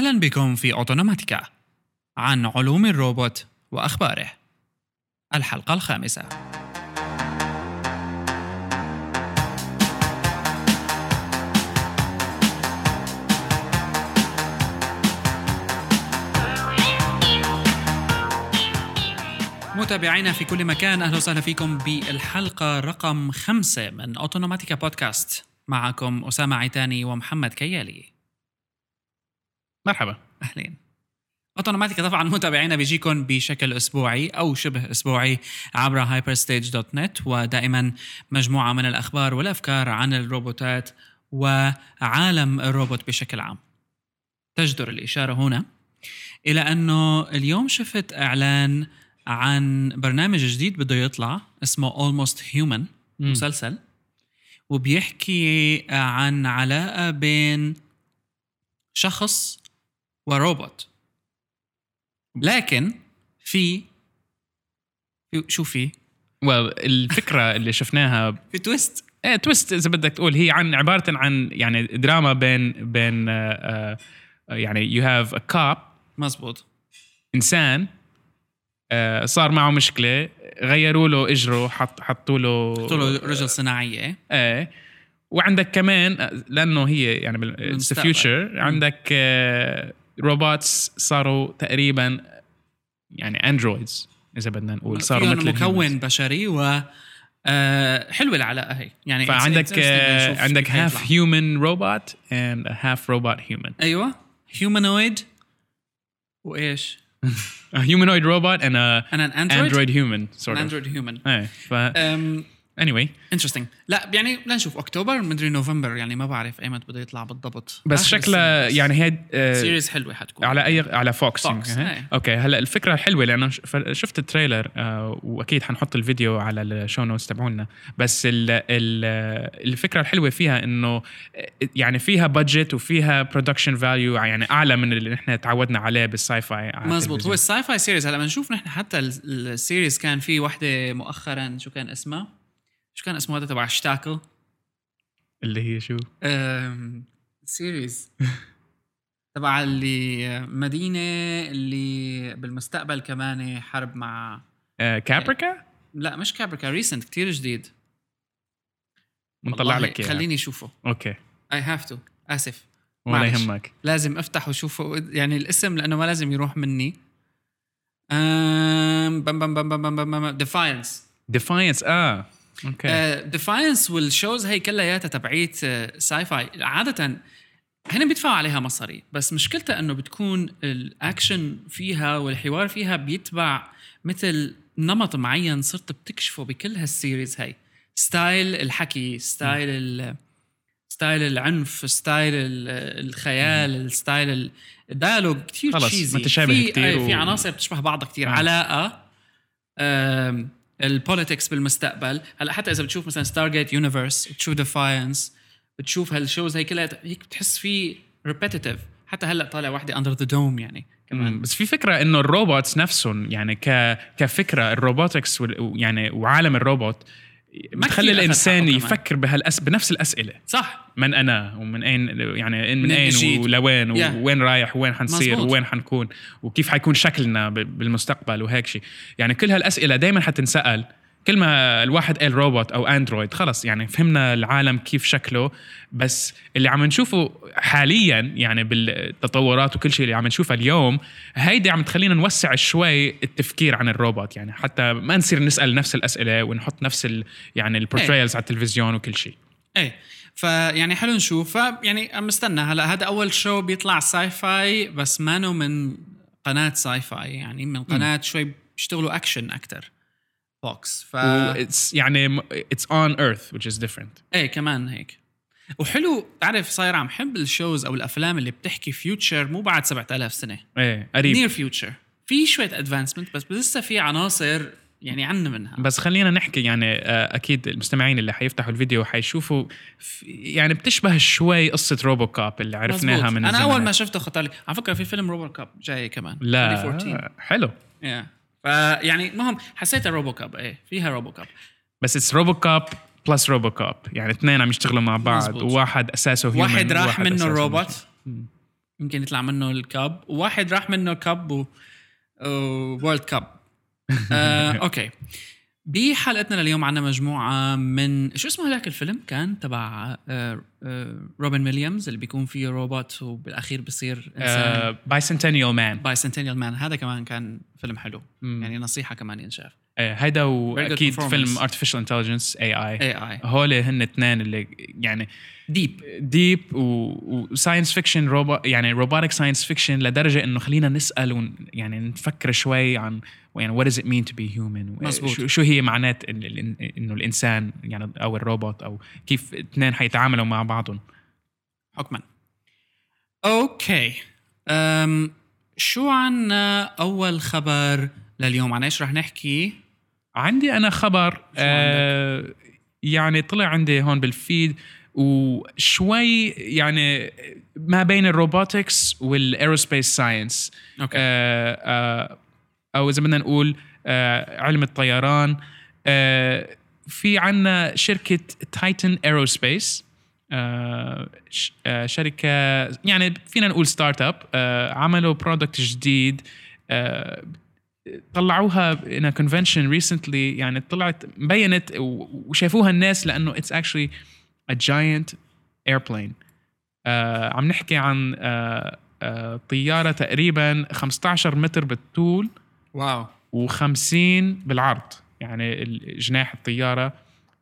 أهلا بكم في أوتونوماتيكا. عن علوم الروبوت وأخباره. الحلقة الخامسة. متابعينا في كل مكان أهلا وسهلا فيكم بالحلقة رقم خمسة من أوتونوماتيكا بودكاست. معكم أسامة عيتاني ومحمد كيالي. مرحبا. أهلين. اوتوماتيكا طبعا متابعينا بيجيكم بشكل أسبوعي أو شبه أسبوعي عبر hyperstage.net ودائما مجموعة من الأخبار والأفكار عن الروبوتات وعالم الروبوت بشكل عام. تجدر الإشارة هنا إلى أنه اليوم شفت إعلان عن برنامج جديد بده يطلع اسمه Almost Human مسلسل وبيحكي عن علاقة بين شخص وروبوت. لكن في شو في؟ الفكرة اللي شفناها في twist إيه twist إذا بدك تقول. هي عن عبارة عن يعني دراما بين بين آه آه يعني you have a cop مزبوط. إنسان آه صار معه مشكلة غيروا له إجره حط حطوا له حطوا له رجل صناعية. إيه. وعندك كمان لأنه هي يعني بالمستقبل. future عندك آه robots صاروا تقريبا يعني androids إذا بدنا نقول صاروا مثل مكون. بشري و آه حلوة العلاقة هي يعني فعندك آه عندك half. human robot and half robot human أيوه humanoid وإيش؟ humanoid robot and android human android human إيه ف anyway interesting لا يعني لنشوف أكتوبر مدري نوفمبر يعني ما بعرف ايمت بده يطلع بالضبط بس آخر شكله السنة بس. يعني هي آه، series حلوة حتكون على أي على Fox, Fox، يعني. إيه. okay هلا الفكرة الحلوة لأنه شفت ال trailer آه وأكيد حنحط الفيديو على ال show notes تبعونا بس ال ال الفكرة الحلوة فيها إنه آه، يعني فيها budget وفيها production value يعني أعلى من اللي نحن تعودنا عليه بال sci-fi مزبوط. هو ال sci-fi series هلا بنشوف نحن حتى ال- ال series كان في وحدة مؤخرا شو كان اسمها؟ شو كان اسمه هذا تبع شتاكل؟ اللي هي شو series تبع اللي مدينه اللي بالمستقبل كمان حرب مع آه كابريكا لا مش Caprica recent كتير جديد بنطلع لك اياها خليني اشوفه okay I have to آسف ولا. يهمك لازم افتح واشوفه يعني الاسم لأنه ما لازم يروح مني أم، بم بم بم بم بم بم ديفاينس ديفاينس آه أوكي ديفاينس والشوز هي كلياتها تبعيت Syfy عادة هن بيدفعوا عليها مصاري بس مشكلتها إنه بتكون الأكشن فيها والحوار فيها بيتبع مثل نمط معين صرت بتكشفه بكل هال series هاي. style الحكي style ال style العنف style ال- الخيال ال style ال- ال dialogue كثير خلص، متشابه في كتير أي- في و- عناصر بتشبه بعضها كثير آه. علاقة ال politics بالمستقبل هلا حتى إذا بتشوف مثلا Stargate Universe بتشوف Defiance بتشوف هال shows هي كلها هيك بتحس في repetitive حتى هلأ طالع وحدة اندر ذا دوم يعني كمان. بس في فكرة إنه ال robots نفسهم يعني ك كفكرة ال robotics. يعني وعالم الروبوت بتخلي الإنسان. يفكر بهالأس... بنفس الأسئلة صح من أنا ومن اين يعني من من أين جيت. ولوين Yeah. ووين رايح وين حنصير مزبوط. وين حنكون وكيف حيكون شكلنا بالمستقبل وهيك شيء يعني كل هالأسئلة دائما حتنسأل كل ما الواحد قال روبوت أو android خلص يعني فهمنا العالم كيف شكله بس اللي عم نشوفه حاليا يعني بالتطورات وكل شيء اللي عم نشوفه اليوم هيدي عم تخلينا نوسع شوي التفكير عن الروبوت يعني حتى ما نصير نسأل نفس الأسئلة ونحط نفس ال يعني ال portrayals على التلفزيون وكل شيء. إيه. فيعني حلو نشوف. فيعني عم استنى هلا هذا أول show بيطلع ساي fi بس مانو من قناة Syfy يعني من قناة شوي بيشتغلوا اكشن أكثر Fox ف it's يعني it's on Earth which is different. إيه كمان هيك. وحلو تعرف صاير عم حب ال shows أو الأفلام اللي بتحكي future مو بعد 7000 سنة. إيه قريب. near future في شوية advancement بس لسه في عناصر يعني عنا منها. بس خلينا نحكي يعني آه، أكيد المستمعين اللي حيفتحوا الفيديو حيشوفوا يعني بتشبه شوي قصة RoboCop اللي عرفناها مزبوط. من أنا أول. ما شفته خطر لي. على فكرة في فيلم RoboCop جاي كمان. لا 2014 آه، حلو. Yeah. فيعني المهم حسيتها روبو كاب إيه فيها روبو كاب بس اتس روبو كاب بلس روبو كاب يعني اثنين عم يشتغلوا مع بعض مزبوط. وواحد أساسه human واحد راح وواحد منه الروبوت. يمكن يطلع منه ال cop وواحد راح منه cup و World Cup آه، okay. بحلقتنا لليوم عنا مجموعة من شو اسمه هذاك الفيلم؟ كان تبع آه، آه، روبن ويليامز اللي بيكون فيه روبوت وبالأخير بصير إنسان. Bicentennial Man Bicentennial Man هذا كمان كان فيلم حلو. مم. يعني نصيحة كمان ينشاف. هيدا واكيد. فيلم Artificial Intelligence A.I. هول هن اثنين اللي يعني deep deep و science fiction robo يعني robotic science fiction لدرجة إنه خلينا نسأل ون يعني نفكر شوي عن يعني what does it mean to be human مزبوط. شو, هي معنات إنه الإنسان يعني أو الروبوت أو كيف اثنين حيتعاملوا مع بعضهم؟ حكما. okay أم شو عنا أول خبر لليوم. عن إيش رح نحكي؟ عندي أنا خبر آه يعني طلع عندي هون بال feed وشوي يعني ما بين ال robotics وال aerospace science okay. آه آه أو إذا بدنا نقول آه علم الطيران. آه في عنا شركة Titan Aerospace آه آه شركة يعني فينا نقول startup آه عملوا product جديد آه طلعوها in a convention recently يعني طلعت بينت وشافوها الناس لأنه it's actually a giant airplane. آه عم نحكي عن آه آه طيارة تقريبا 15 متر بالطول واو. و50 بالعرض. يعني جناح الطيارة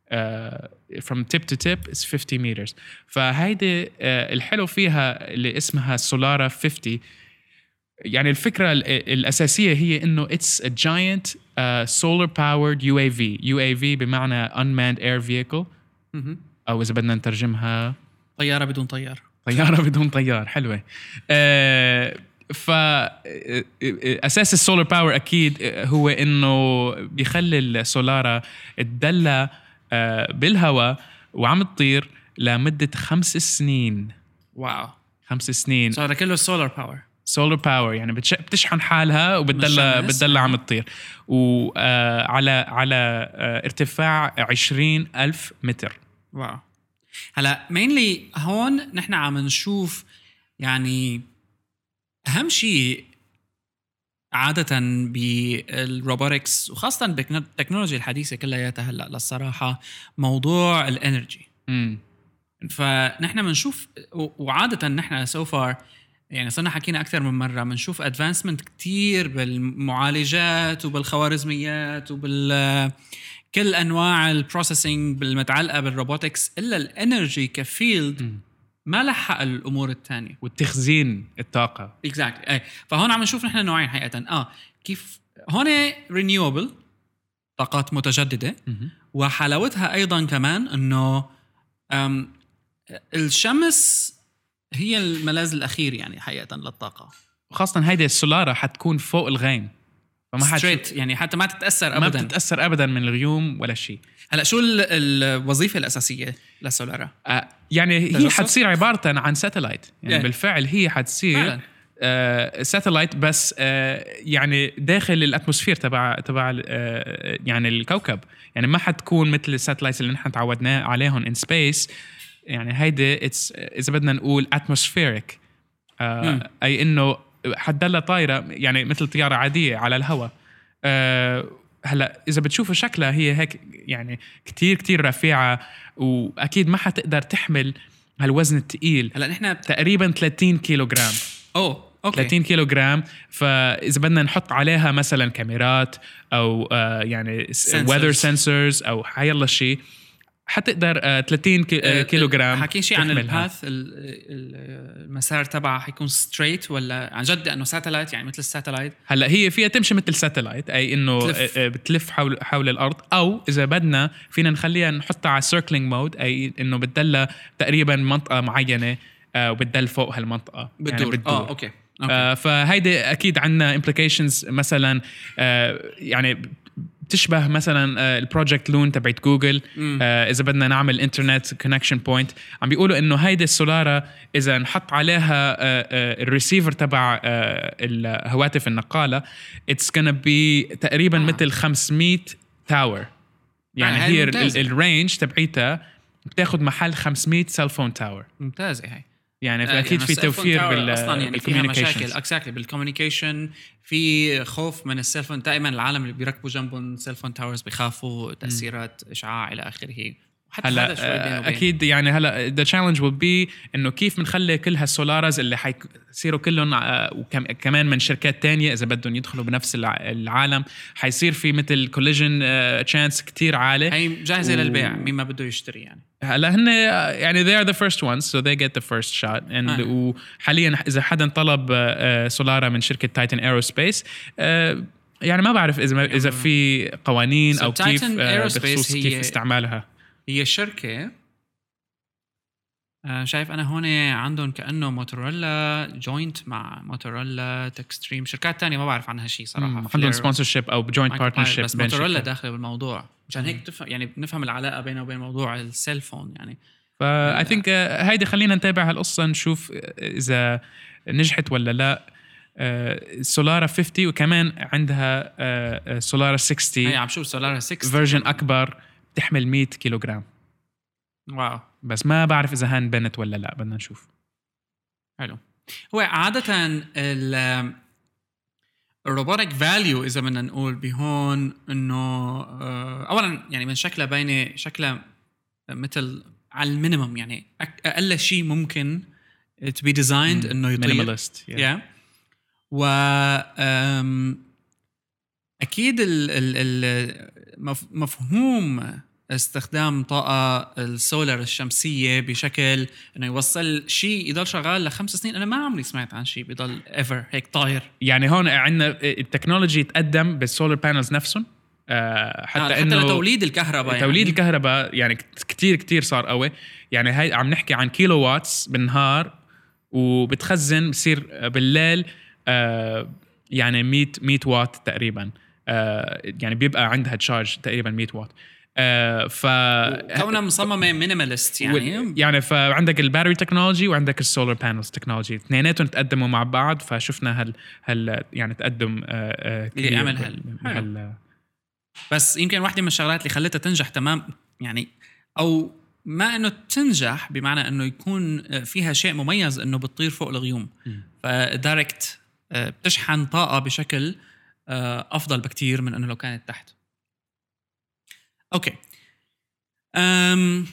آه from tip to tip is 50 meters. فهيدي آه الحلو فيها اللي اسمها سولارا 50 يعني الفكرة ال- الأساسية هي إنه it's a giant uh, solar powered UAV UAV بمعنى unmanned air vehicle. أو إذا بدنا نترجمها طيارة بدون طيار. طيارة بدون طيار. حلوة. آه ف أساس ال solar power أكيد هو إنه بيخلي ال Solara تدلى بالهواء وعم تطير لمدة خمس سنين. wow. خمس سنين. هذا كله solar power solar power يعني بتش... بتشحن حالها الشمس. بتدلى عم تطير. وعلى على آه، ارتفاع 20 ألف متر. واو. هلا mainly هون نحن عم نشوف يعني أهم شيء عادة بال robotics وخاصة بالتكنولوجيا الحديثة كلياتها هلا للصراحة موضوع ال energy امم فنحن بنشوف وعادة نحن so far يعني صرنا حكينا أكثر من مرة بنشوف advancement كتير بالمعالجات وبالخوارزميات وبال كل أنواع ال processing المتعلقه بال robotics إلا ال energy ك field ما لحق الأمور الثانية والتخزين الطاقة. exactly اي فهون عم نشوف نحن نوعين حقيقه آه كيف هون renewable طاقات متجددة. وحلاوتها أيضا كمان إنه الشمس هي الملاذ الأخير يعني حقيقة للطاقة. وخاصة هيدي السولارة حتكون فوق الغيم. فما straight يعني حتى ما تتأثر ما ابدا. بتتأثر ابدا من الغيوم ولا شيء. هلأ شو ال- الوظيفة الأساسية للسولارا آه يعني هي؟ حتصير عبارة عن satellite يعني إيه. بالفعل هي حتصير فعلا. آه satellite بس آه يعني داخل ال atmosphere تبع تبع آه يعني الكوكب. يعني ما حتكون مثل ال satellites اللي نحن تعودنا عليهم in space يعني هيدي it's إذا بدنا نقول atmospheric. آه أي إنه حتضلها طايرة يعني مثل طيارة عادية على الهواء آه هلا إذا بتشوفوا شكلها هي هيك يعني كتير كتير رفيعة وأكيد ما حتقدر تحمل هالوزن الثقيل هلا نحن تقريبا 30 كيلو جرام أوه okay. 30 كيلو جرام فإذا بدنا نحط عليها مثلا كاميرات أو آه يعني. weather sensors أو حيلا شيء حتقدر آه 30 كي- آه، كيلو جرام حكين شيء عن. ال path ال- ال- المسار تبعها حيكون straight ولا عن جد انه satellite يعني مثل ال satellite هلأ هي فيها تمشي مثل satellite أي إنه تلف. آه، بتلف حول حول الأرض. أو إذا بدنا فينا نخليها نحطها على circling mode أي إنه بتدلى تقريبا منطقة معينة آه، وبتدل فوق هالمنطقة. بتدور. يعني آه okay. okay. آه فهيدي أكيد عندنا implications مثلا آه يعني بتشبه مثلا آه ال Project Loon تبعت جوجل. آه إذا بدنا نعمل internet connection point عم بيقولوا إنه هيدي السولارة إذا نحط عليها آه الريسيفر تبع الهواتف النقالة it's gonna be تقريبا آه. مثل 500 tower يعني آه، هي. ال range تبعيتها بتاخذ محل 500 cell phone tower ممتازة هاي يعني آه، أكيد يعني في ال cell phone توفير بال أصلا يعني فيها مشاكل. exactly بال communication في خوف من ال cell phone. دائما العالم اللي بيركبوا جنبهم cell phone towers بيخافوا تأثيرات إشعاع إلى آخره. هذا شوي بينه هلا وبين. أكيد يعني هلا the challenge will be إنه كيف بنخلي كل هالسولارز اللي حيصيروا كلهم آه، وكمان من شركات تانية إذا بدهم يدخلوا بنفس الع- العالم حيصير في مثل collision chance كتير عالي. هي جاهزة و- للبيع مين ما بده يشتري يعني. هلا هن يعني they are the first ones so they get the first shot. And آه. وحاليا إذا حدا طلب آه، سولارا من شركة تايتن ايروسبيس يعني ما بعرف إذا إذا في قوانين So أو كيف آه، بخصوص كيف استعمالها. هي شركة آه، شايف أنا هون عندهم كأنه موتورولا جوينت مع موتورولا تكستريم شركات تانية ما بعرف عنها شيء صراحة. عندهم فلير، سبونسر شيب أو جوينت بارتنر شيب بس موتورولا داخله بالموضوع. مشان هيك تفهم يعني بنفهم العلاقة بينه وبين موضوع السيل فون يعني. فاي ثينك هيدي خلينا نتابع هالقصة نشوف آه، إذا نجحت ولا لا. سولارا 50 وكمان عندها آه، سولارا هي 60 عم شوف سولارا 6 فيرجن أكبر. بتحمل 100 كيلوغرام. واو. بس ما بعرف إذا هان بنت ولا لا بدنا نشوف. حلو. هو عادة ال الروبوتك فاليو إذا بدنا نقول بهون إنه آه، اولا يعني من شكلها باينه شكلها مثل على المينيمم يعني أقل شيء ممكن to be designed إنه يطير. مينيماليست yeah. و أم، أكيد ال ال ال مف- مفهوم استخدام طاقة السولار الشمسية بشكل إنه يوصل شيء يضل شغال لخمس سنين. أنا ما عمري سمعت عن شيء بيضل ever هيك طاير. يعني هون عندنا ال technology تقدم بال solar panels نفسهم. آه، حتى حتى, حتى إنه لتوليد الكهرباء توليد يعني. الكهرباء يعني كتير كتير صار قوي. يعني هاي عم نحكي عن kilowatts بالنهار وبتخزن بصير بالليل آه يعني 100 100 وات تقريبا. آه يعني بيبقى عندها charge تقريبا 100 وات آه ف كونها مصممة minimalist يعني. يعني فعندك ال battery technology وعندك ال solar panels technology اثنيناتهم تقدموا مع بعض فشفنا هال هال يعني تقدم آه آه اللي كبير. عمل هال- بهال- بس يمكن واحدة من الشغلات اللي خلتها تنجح تمام يعني أو ما إنه تنجح بمعنى إنه يكون فيها شيء مميز إنه بتطير فوق الغيوم. ف direct آه، بتشحن طاقة بشكل آه، أفضل بكتير من إنه لو كانت تحت. okay. أم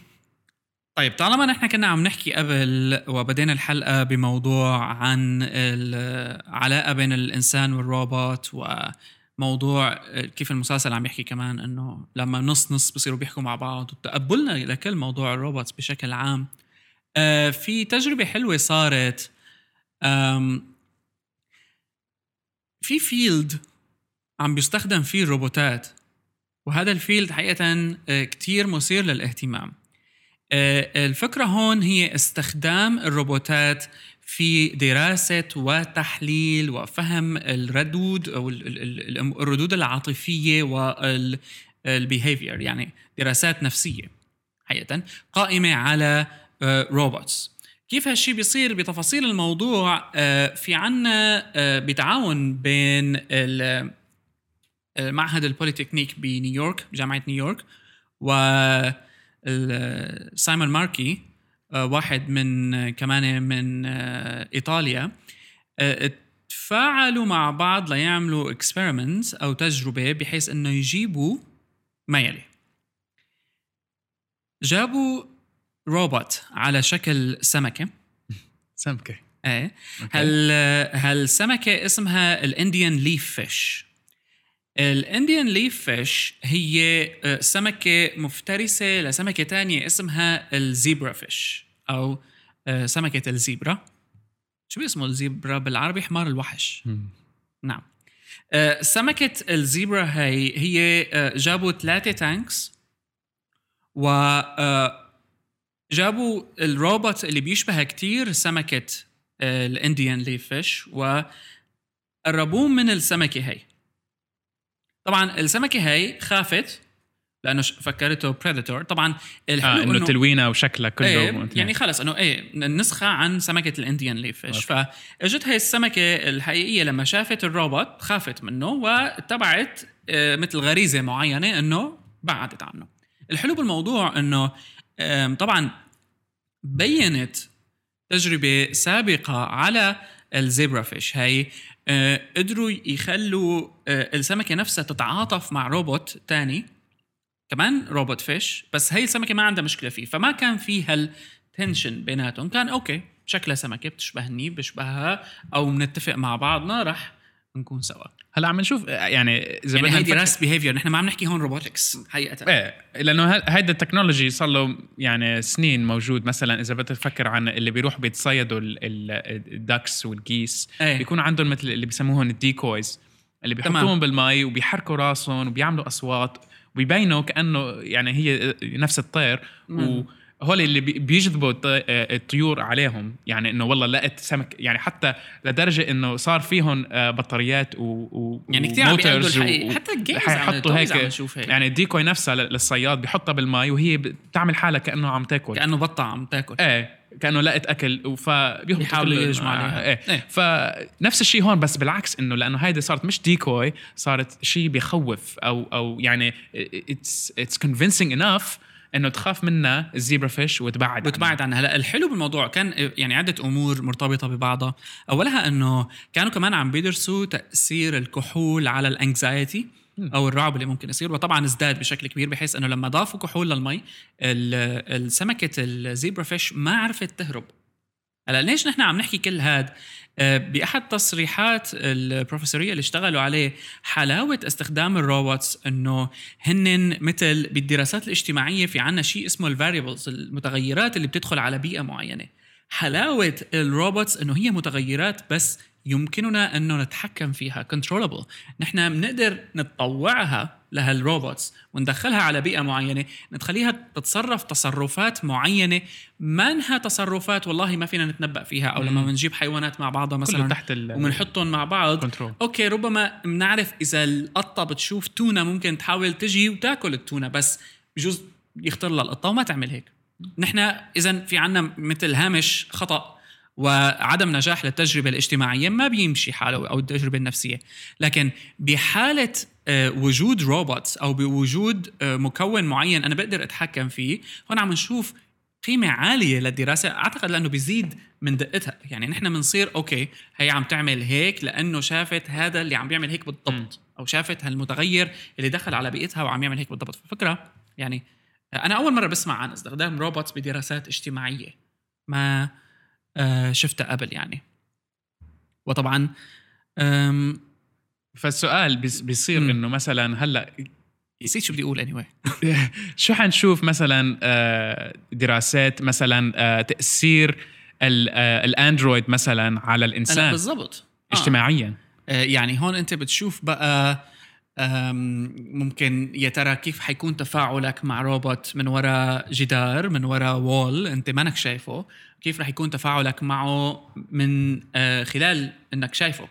طيب طالما نحن كنا عم نحكي قبل وبدينا الحلقة بموضوع عن العلاقة بين الإنسان والروبوت وموضوع كيف المسلسل عم يحكي كمان إنه لما نص نص بصيروا بيحكوا مع بعض وتقبلنا لكل موضوع ال robots بشكل عام. آه، في تجربة حلوة صارت. في field عم بيستخدم فيه الروبوتات. وهذا ال field حقيقة آه، كتير مثير للاهتمام. آه، الفكرة هون هي استخدام الروبوتات في دراسة وتحليل وفهم الردود أو ال- ال- ال- ال- الردود العاطفية وال behavior يعني دراسات نفسية حقيقة قائمة على robots كيف هالشي بيصير؟ بتفاصيل الموضوع آه، في عنا آه، بتعاون بين معهد ال polytechnic بنيويورك بجامعة نيويورك. و سايمون ماركي آه، واحد من آه، كمان من آه، إيطاليا. تفاعلوا مع بعض ليعملوا experiment أو تجربة بحيث إنه يجيبوا ما يلي. جابوا روبوت على شكل سمكة. سمكة. إيه. هال هالسمكه اسمها ال Indian leaf fish ال Indian leaf fish هي آه، سمكة مفترسة لسمكة تانية اسمها ال zebra fish أو آه، سمكة ال zebra شو بيسموا ال zebra بالعربي؟ حمار الوحش. مم. نعم. آه، سمكة ال zebra هي هي جابوا ثلاثة tanks و جابوا الروبوت اللي بيشبه كتير سمكة ال Indian leaf fish وقربوه من السمكة هي طبعا السمكة هي خافت لأنه ش- فكرته predator طبعا الحلو آه إنه إنه- تلوينه وشكلها كله إيه يعني خلص إنه إيه النسخه عن سمكة ال Indian leaf fish فإجت هاي السمكة الحقيقية لما شافت الروبوت خافت منه واتبعت آه، مثل غريزة معينة إنه بعدت عنه. الحلو بالموضوع إنه طبعا بينت تجربة سابقة على ال zebra fish. هاي آه، قدروا يخلوا آه، السمكة نفسها تتعاطف مع روبوت تاني كمان روبوت fish بس هي السمكة ما عندها مشكلة فيه فما كان في هال tension بيناتهم كان okay شكلها سمكة بتشبهني بشبهها أو بنتفق مع بعضنا رح نكون سوا هلا عم نشوف يعني إذا يعني بدنا هي نفكر- دراسه behavior نحن ما عم نحكي هون robotics حقيقه إيه لأنه هيدا التكنولوجي صار له يعني سنين موجود مثلا إذا بدك تفكر عن اللي بيروحوا بيتصيدوا ال- ال- ال ducks وال geese إيه. بيكون عندهم مثل اللي بيسموهم ال decoys اللي. بيحطوهم بالمي وبيحركوا راسهم وبيعملوا أصوات وبيبينوا كأنه يعني هي نفس الطير مم. وهول اللي بي- بيجذبوا آه، الطيور عليهم. يعني إنه والله لقيت سمك يعني حتى لدرجة إنه صار فيهم آه، بطاريات و, و يعني كثير عم الحقيقة و- حتى الجيمز حيحطوا عم هيك يعني ال decoy نفسها للصياد بيحطها بالمي وهي بتعمل حالها كأنه عم تاكل. كأنه بطة عم تاكل. إيه كأنه لقت اكل فبيهبطوا بيحاولوا كل- يهجموا عليها. إيه, إيه. فنفس الشيء هون بس بالعكس إنه لأنه هيدي صارت مش decoy صارت شيء بيخوف أو أو يعني it's it's convincing enough إنه تخاف منها ال zebra fish وتبعد بتبعد عنها. هلا الحلو بالموضوع كان يعني عدة أمور مرتبطة ببعضها. أولها إنه كانوا كمان عم بيدرسوا تأثير الكحول على الأنكزايتي أو الرعب اللي ممكن يصير وطبعا ازداد بشكل كبير بحيث إنه لما ضافوا كحول للمي ال- السمكه الزيبرا فيش ما عرفت تهرب. هلا ليش نحن عم نحكي كل هاد بأحد تصريحات البروفيسورية اللي اشتغلوا عليه حلاوة استخدام الروبوتس إنه هن مثل بالدراسات الاجتماعية في عنا شيء اسمه ال variables المتغيرات اللي بتدخل على بيئة معينة. حلاوة ال robots إنه هي متغيرات بس يمكننا انه نتحكم فيها controllable نحن بنقدر نطوعها لهال robots وندخلها على بيئة معينة نتخليها تتصرف تصرفات معينة. ما إنها تصرفات والله ما فينا نتنبأ فيها أو لما. بنجيب حيوانات مع بعضها مثلا تحت وبنحطهم مع بعض. control okay ربما بنعرف إذا القطة بتشوف تونة ممكن تحاول تجي وتأكل التونة بس بجوز يخطر لها القطة وما تعمل هيك. نحن إذا في عنا مثل هامش خطأ وعدم نجاح للتجربة الاجتماعية ما بيمشي حاله أو التجربة النفسية. لكن بحالة آه، وجود robots أو بوجود آه، مكون معين أنا بقدر أتحكم فيه هون عم نشوف قيمة عالية للدراسة. أعتقد لأنه بيزيد من دقتها. يعني نحن بنصير okay هي عم تعمل هيك لأنه شافت هذا اللي عم بيعمل هيك بالضبط. أو شافت هالمتغير اللي دخل على بيئتها وعم يعمل هيك بالضبط. فكرة يعني أنا أول مرة بسمع عن استخدام روبوتس بدراسات اجتماعية. ما آه، شفتها قبل يعني. وطبعا فالسؤال بيص- بيصير مم. إنه مثلا هلأ نسيت شو بدي أقول anyway. شو حنشوف مثلا آه، دراسات مثلا آه، تأثير ال- الأندرويد مثلا على الإنسان؟ بالضبط. اجتماعيا. آه، يعني هون أنت بتشوف بقى ممكن يا ترى كيف حيكون تفاعلك مع روبوت من وراء جدار من وراء وول أنت مانك شايفه؟ كيف رح يكون تفاعلك معه من آه، خلال إنك شايفه؟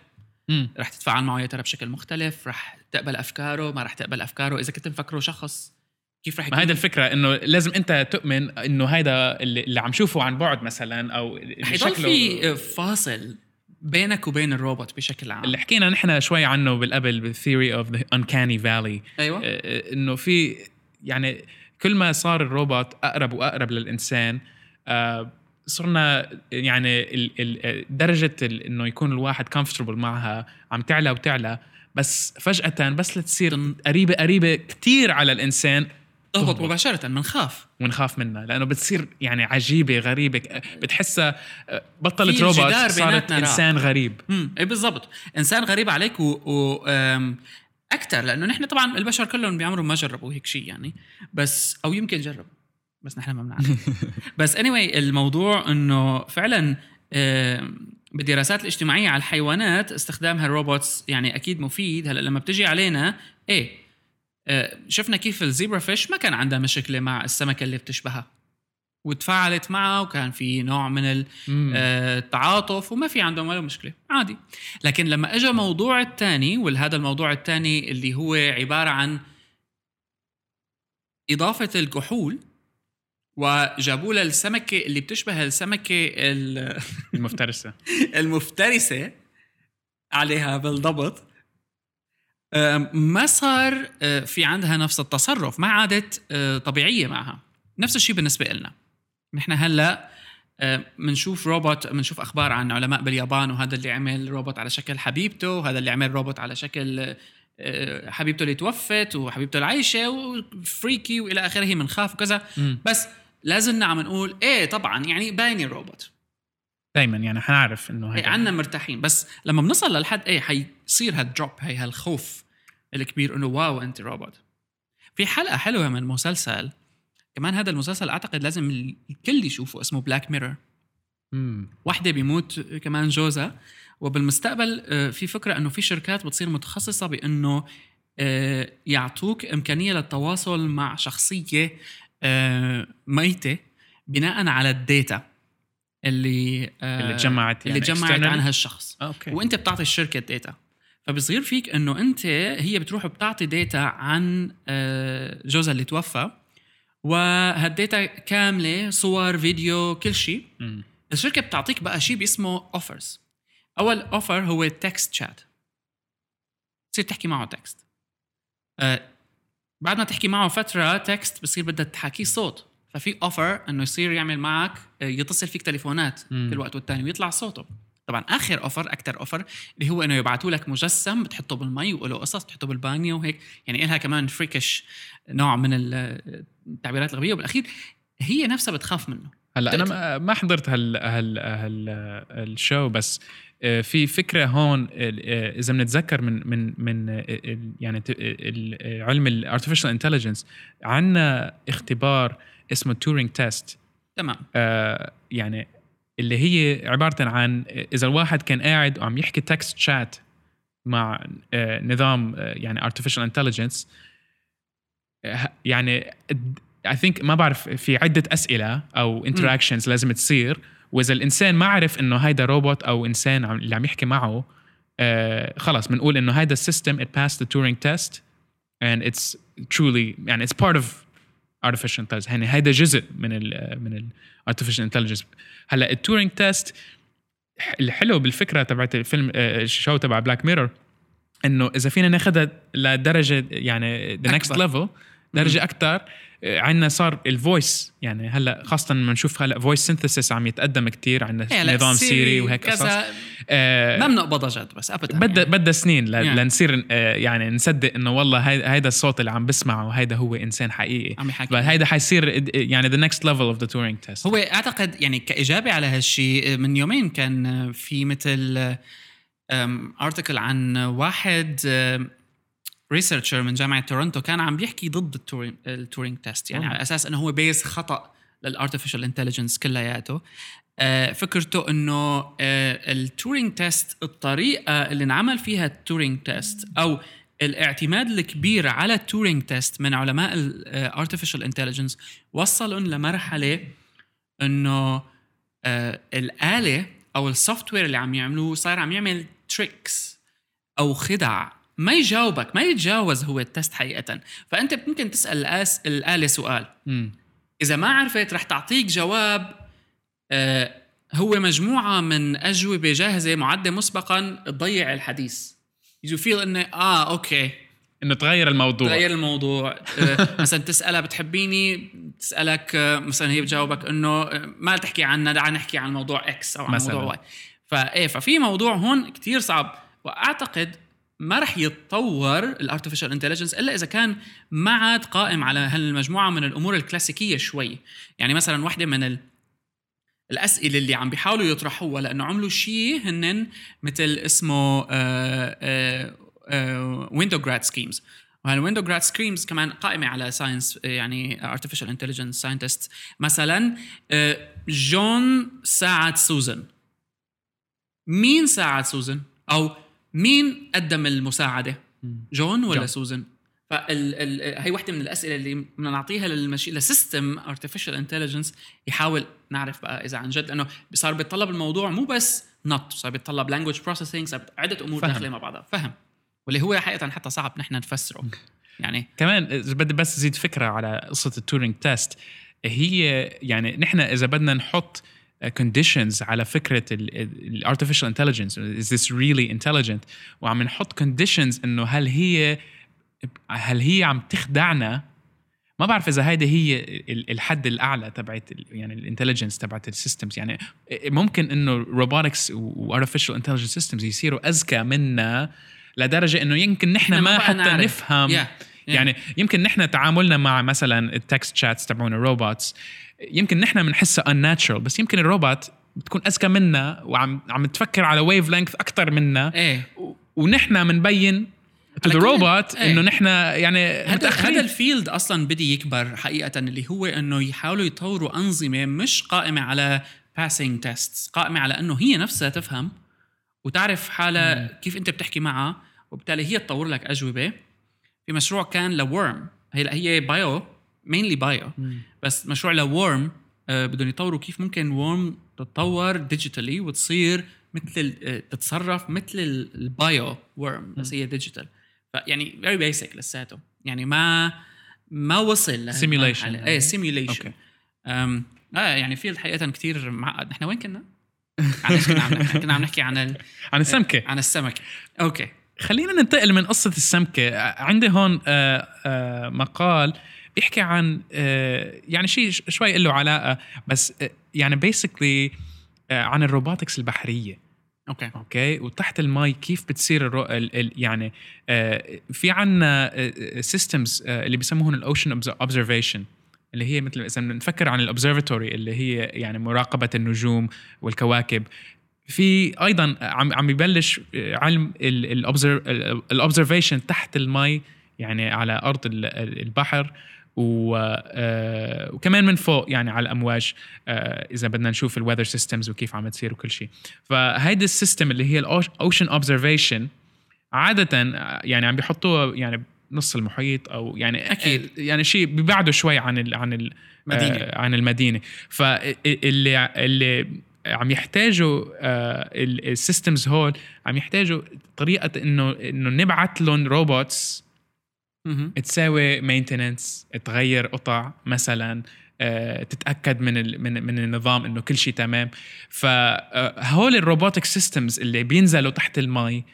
مم. رح تتفاعل معه يا ترى بشكل مختلف؟ رح تقبل أفكاره؟ ما رح تقبل أفكاره؟ إذا كنت مفكره شخص كيف رح ما يكون؟ هيدا الفكرة إنه لازم أنت تؤمن إنه هيدا اللي, اللي عم شوفه عن بعد مثلا أو شكله. في فاصل بينك وبين الروبوت بشكل عام. اللي حكينا نحن شوي عنه بالقبل بال theory of the uncanny valley أيوه. إنه في يعني كل ما صار الروبوت أقرب وأقرب للإنسان آه، صرنا يعني درجة إنه يكون الواحد comfortable معها عم تعلى وتعلى. بس فجأة بس لتصير قريبه قريبة كتير على الإنسان تهبط. مباشرة بنخاف ونخاف منها لأنه بتصير يعني عجيبة غريبة بتحسها آه، بطلت روبوت صارت. إنسان غريب. امم اي بالضبط. إنسان غريب عليك و, و... أكثر لأنه نحن طبعا البشر كلهم بعمرهم ما جربوا هيك شيء يعني. بس أو يمكن جربوا بس نحن ما بنعرف. بس anyway الموضوع إنه فعلا بالدراسات الاجتماعية على الحيوانات استخدام هالروبوتس يعني أكيد مفيد. هلأ لما بتجي علينا إيه شفنا كيف الزيبرا فيش ما كان عندها مشكلة مع السمكة اللي بتشبهها. وتفاعلت معها وكان في نوع من. آه، تعاطف وما في عندهم ولا مشكلة. عادي. لكن لما اجى موضوع الثاني وهذا الموضوع الثاني اللي هو عبارة عن إضافة الكحول وجابوا لها السمكة اللي بتشبه السمكة ال- المفترسة. المفترسة عليها بالضبط. ما صار في عندها نفس التصرف ما عادت طبيعية معها. نفس الشيء بالنسبة لنا نحن هلأ بنشوف روبوت بنشوف أخبار عن علماء باليابان وهذا اللي عمل روبوت على شكل حبيبته وهذا اللي عمل روبوت على شكل حبيبته اللي توفت وحبيبته العايشة و freaky وإلى آخره بنخاف وكذا. بس لازلنا عم نقول إيه طبعا يعني باين الروبوت دائما يعني حنعرف إنه إيه هيدا عنا مرتاحين. بس لما بنصل للحد إيه حيصير هال drop هي هالخوف. الكبير إنه wow أنت روبوت. في حلقة حلوة من مسلسل كمان هذا المسلسل أعتقد لازم الكل يشوفه اسمه Black Mirror. واحدة بيموت كمان جوزها. وبالمستقبل آه، في فكرة إنه في شركات بتصير متخصصة بإنه آه، يعطوك إمكانية للتواصل مع شخصية آه، ميتة بناء على ال data اللي اللي اللي يعني جمعت externally؟ عنها الشخص. okay. وأنت بتعطي الشركة data فبصير فيك إنه أنت هي بتروح بتعطي data عن آه، جوزها اللي توفى وهال data كاملة صور فيديو كل شيء. الشركة بتعطيك بقى شيء باسمه offers أول offer هو text chat تصير تحكي معه text آه بعد ما تحكي معه فترة text بصير بدها تحكيه صوت. ففي offer إنه يصير يعمل معك آه، يتصل فيك تليفونات مم. كل وقت والتاني ويطلع صوته. طبعا آخر offer أكثر offer اللي هو إنه يبعثوا لك مجسم بتحطه بالمي وله قصص بتحطه بالبانيو وهيك. يعني إلها كمان freakish نوع من ال- التعبيرات الغبية. وبالأخير هي نفسها بتخاف منه. هلا أنا. ما- حضرت هال هال هال ال show بس آه، في فكرة هون آه، إذا بنتذكر من من من آه، يعني علم ال artificial intelligence عندنا اختبار اسمه Turing test تمام. يعني اللي هي عبارة عن إذا الواحد كان قاعد وعم يحكي text chat مع آه، نظام آه، يعني artificial intelligence آه، يعني I think ما بعرف في عدة أسئلة أو interactions لازم تصير وإذا الإنسان ما عرف إنه هيدا روبوت أو إنسان اللي عم يحكي معه آه خلص بنقول إنه هيدا ال system it passed the Turing test and it's truly يعني it's part of artificial intelligence. يعني هيدا جزء من ال من ال artificial intelligence. هلأ ال Turing test الحلو بالفكرة تبعت الفيلم آه، ال show تبع Black Mirror إنه إذا فينا ناخذها لدرجة يعني the next. level درجة أكثر عندنا صار ال voice يعني هلا خاصة لما نشوف هلا voice synthesis عم يتقدم كثير عندنا نظام Siri وهيك قصص آه، ما بنقبضها جد بس ابدا بدها يعني. بدها سنين ل- يعني. لنصير آه، يعني نصدق إنه والله هيدا الصوت اللي عم بسمعه هيدا هو إنسان حقيقي عم يحكي فهيدا حيصير يعني the next level of the Turing test هو أعتقد يعني كإجابة على هالشيء من يومين كان في مثل article عن واحد researcher من جامعة تورنتو كان عم بيحكي ضد ال Turing, ال Turing test يعني أوه. على أساس إنه هو base خطأ لل artificial intelligence كلياته آه، فكرته إنه آه، ال Turing test الطريقة اللي انعمل فيها ال Turing test أو الاعتماد الكبير على ال Turing test من علماء ال artificial intelligence وصلهم لمرحلة إنه آه الآلة أو ال software اللي عم يعملوه صار عم يعمل tricks أو خدع ما يجاوبك ما يتجاوز هو ال test حقيقة. فأنت ممكن تسأل الآس الآلة سؤال. مم. إذا ما عرفت رح تعطيك جواب آه هو مجموعة من أجوبة جاهزة معدة مسبقا تضيع الحديث. يجوا فيل إنه آه okay. إنه تغير الموضوع. تغير الموضوع. آه، مثلا تسألها بتحبيني تسألك آه، مثلا هي بتجاوبك إنه آه، ما تحكي عنا دعنا نحكي عن موضوع X أو عن مثلاً. موضوع Y فإيه ففي موضوع هون كتير صعب. وأعتقد ما رح يتطور ال artificial intelligence إلا إذا كان ما عاد قائم على هالمجموعة من الأمور الكلاسيكية شوي. يعني مثلا واحدة من ال... الأسئلة اللي عم بيحاولوا يطرحوها لأنه عملوا شيء هن مثل اسمه Winograd schemas وهال Winograd schemas كمان قائمة على science يعني artificial intelligence scientist مثلا آه، جون ساعد سوزن. مين ساعد سوزن؟ أو مين قدم المساعدة؟ جون ولا جون. سوزن فال ال هي وحدة من الأسئلة اللي بدنا نعطيها لل machine ل system artificial intelligence يحاول نعرف بقى إذا عن جد لأنه صار بيتطلب الموضوع مو بس نط صار بيتطلب language processing صار عدة أمور. داخلة مع بعضها. فهم. واللي هو حقيقه حتى صعب نحن نفسره. يعني كمان إذا بدي بس ازيد فكرة على قصة ال Turing test هي يعني نحن إذا بدنا نحط conditions على فكرة ال artificial intelligence is this really intelligent وعم نحط conditions إنه هل هي هل هي عم تخدعنا؟ ما بعرف إذا هيدي هي ال- الحد الأعلى تبعت يعني ال intelligence تبعت ال systems يعني ممكن إنه robotics و artificial intelligence systems يصيروا اذكى منا لدرجة إنه يمكن نحن ما حتى نعرف. نفهم. Yeah. يعني يمكن نحن تعاملنا مع مثلا ال text chats تبعون ال robots يمكن نحن بنحسها unnatural بس يمكن الروبوت بتكون أذكى منا وعم عم تفكر على wavelength أكثر منا. إيه. ونحن بنبين to the robot. إنه نحن يعني هذا هذا ال field أصلا بدي يكبر حقيقه اللي هو إنه يحاولوا يطوروا أنظمة مش قائمة على passing test قائمة على إنه هي نفسها تفهم وتعرف حالها كيف أنت بتحكي معها وبالتالي هي تطور لك أجوبة. في مشروع كان ل worm. هي هي bio mainly bio بس مشروع ل worm آه بدهم يطوروا كيف ممكن worm تتطور digitally وتصير مثل آه، تتصرف مثل ال- الـ bio worm بس هي digital فيعني very basic لساته. يعني ما ما وصل Simulation. إيه simulation آه يعني field حقيقه كثير معقد. نحن وين كنا؟ عن كنا عم نحكي؟ كنا عم نحكي عن ال... عن السمكة. عن السمكة. okay. خلينا ننتقل من قصة السمكة. عندي هون آه، آه، مقال بيحكي عن آه، يعني شيء شوي له علاقة بس يعني basically عن ال robotics البحرية. okay. okay؟ وتحت المي كيف بتصير الرو... ال... ال... يعني في عنا systems اللي بيسموهم ال ocean observation اللي هي مثل إذا بنفكر عن ال observatory اللي هي يعني مراقبة النجوم والكواكب. في أيضا عم عم يبلش علم ال observation تحت المي يعني على أرض ال- ال- البحر آه، وكمان من فوق يعني على الأمواج آه، إذا بدنا نشوف ال weather systems وكيف عم تصير وكل شيء فهيدي ال system اللي هي ال ocean observation عاده يعني عم بيحطوها يعني نص المحيط أو يعني أكيد. يعني شيء بيبعدوا شوي عن ال عن ال مدينة. آه، عن المدينة فاللي اللي عم يحتاجوا ال systems هول عم يحتاجوا طريقة إنه إنه نبعث لهم robots. تساوي maintenance تغير قطع مثلا آه، تتأكد من من من النظام إنه كل شيء تمام فهول ال robotic systems اللي بينزلوا تحت المي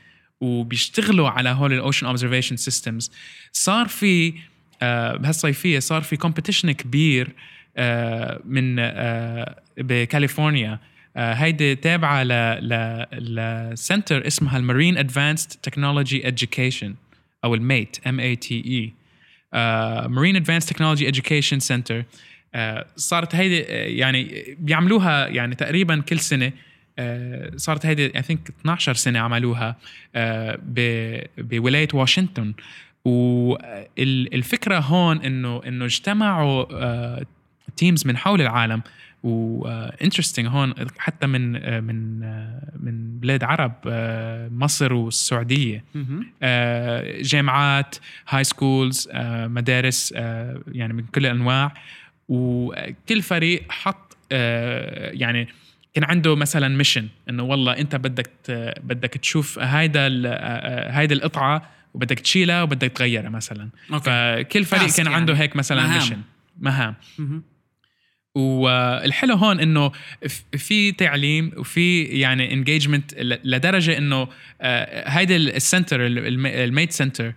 وبيشتغلوا على هول ال ocean observation systems صار في آه، بهالصيفية صار في competition كبير آه، من آه، بكاليفورنيا آه، هيدي تابعة ل ل ل center اسمها ال Marine Advanced Technology Education أو ال MATE M A T E Marine Advanced Technology Education Center صارت هيدي آه، يعني بيعملوها يعني تقريبا كل سنة. آه، صارت هيدي I think 12 سنة عملوها آه، بولاية واشنطن. والفكرة هون إنه إنه اجتمعوا teams من حول العالم و interesting هون حتى من من من بلاد عرب آه، مصر والسعودية. آه، جامعات high schools آه، مدارس آه، يعني من كل الانواع وكل فريق حط يعني كان عنده مثلا mission إنه والله أنت بدك بدك تشوف هيدا هيدا القطعة وبدك تشيلها وبدك تغيرها مثلا okay فكل فريق كان يعني. عنده هيك مثلا مهام. mission مهام. والحلو هون إنه في تعليم وفي يعني engagement لدرجة إنه آه، هيدا ال center ال MATE Center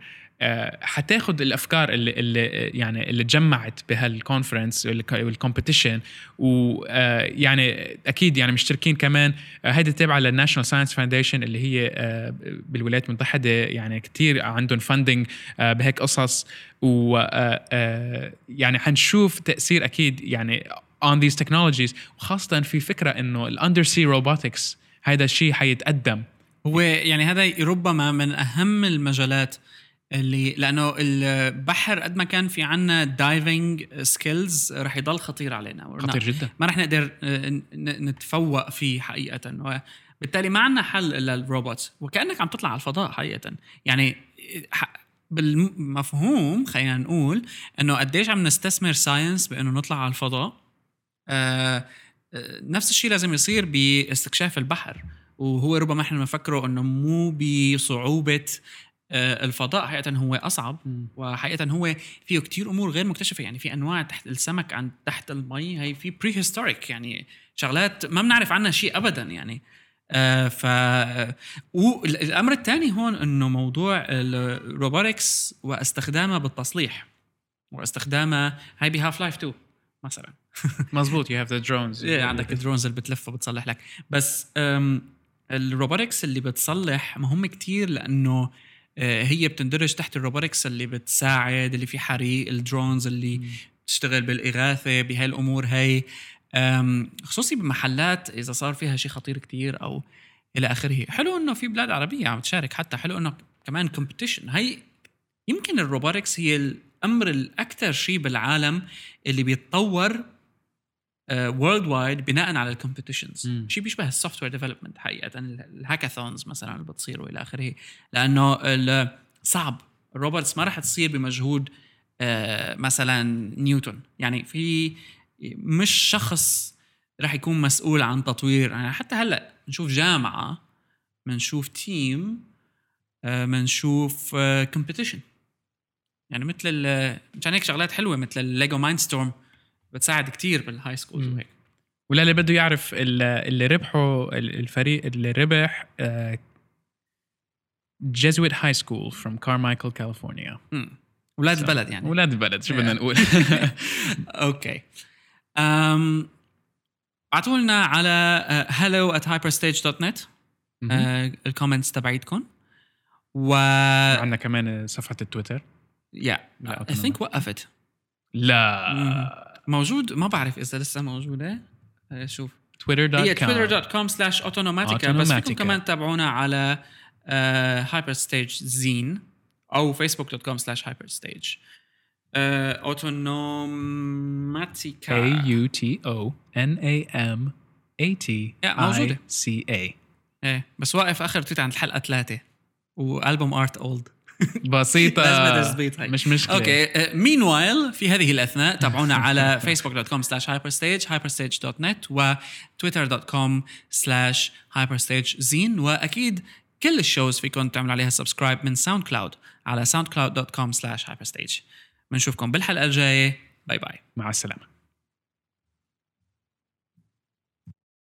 حتاخد الأفكار اللي اللي يعني اللي تجمعت بهال conference وال competition ويعني أكيد يعني مشتركين كمان. آه، هيدي تابعة لل National Science Foundation اللي هي آه، بالولايات المتحدة يعني كتير عندهم funding بهيك قصص. و آه، آه، يعني حنشوف تأثير أكيد يعني on these technologies وخاصة في فكرة إنه ال undersea robotics هذا الشيء حيتقدم. هو يعني هذا ربما من أهم المجالات اللي لأنه البحر قد ما كان في عنا diving skills رح يضل خطير علينا. خطير جدا. ما رح نقدر آه، نتفوق فيه حقيقة. وبالتالي ما عنا حل إلا الروبوت وكأنك عم تطلع على الفضاء حقيقة. يعني بالمفهوم خلينا نقول إنه قديش عم نستثمر science بإنه نطلع على الفضاء. آه آه، نفس الشيء لازم يصير باستكشاف البحر. وهو ربما إحنا بنفكره إنه مو بصعوبة الفضاء حقيقة هو أصعب وحقيقة هو فيه كتير أمور غير مكتشفة. يعني في أنواع تحت السمك عن تحت المي هي في prehistoric يعني شغلات ما بنعرف عنها شيء ابدا يعني. آه ف والامر الثاني هون إنه موضوع ال robotics واستخدامها بالتصليح واستخدامها هاي ب Half-Life 2 مثلا. مزبوط you have the drones إيه، عندك ال drones اللي بتلف وبتصلح لك. بس ال robotics اللي بتصلح مهم كتير لأنه آه، هي بتندرج تحت ال robotics اللي بتساعد اللي في حريق ال drones اللي بتشتغل بالإغاثة بهالأمور هي. أم، خصوصي بمحلات إذا صار فيها شيء خطير كتير أو إلى آخره. حلو إنه في بلاد عربية عم تشارك حتى حلو إنه كمان competition هي يمكن ال robotics هي الأمر الأكثر شيء بالعالم اللي بيتطور worldwide بناء على ال competitions. شيء بيشبه ال software development حقيقه ال hackathons مثلا اللي بتصير والى آخره. لأنه صعب. ال robots ما راح تصير بمجهود آه، مثلا نيوتن. يعني في مش شخص راح يكون مسؤول عن تطوير. يعني حتى هلأ نشوف جامعة بنشوف team بنشوف competition يعني مثل مشان هيك شغلات حلوة مثل ال Lego Mindstorm بتساعد كتير بال high school. وهيك. ولا اللي بده يعرف ال- اللي ربحوا ال- الفريق اللي ربح Jesuit High School from Carmichael California مم. أولاد البلد يعني. أولاد البلد شو بدنا. نقول؟ okay أم ابعتوا لنا على آه، hello at hyperstage.net آه، ال comments تبعيتكم. و عندنا كمان صفحة التويتر. yeah I think وقفت. لا. موجود؟ ما بعرف إذا لسه موجوده آه، شوف. Twitter dot هي com twitter.com slash autonomatica. بس فيكم. كمان تتابعونا على hyperstage zine أو facebook.com slash hyperstage. اوتونوماتيكا A U T O N A M A T. I C A. A بس واقف آخر tweet عند الحلقة ثلاثة. و album art old بسيطة. مش مشكلة. okay meanwhile في هذه الأثناء تابعونا على facebook.com slash hyperstage hyperstage.net و twitter.com slash hyperstage zine وأكيد كل ال shows فيكم تعملوا عليها subscribe من SoundCloud على soundcloud.com slash hyperstage. بنشوفكم بالحلقة الجاية. bye bye مع السلامة.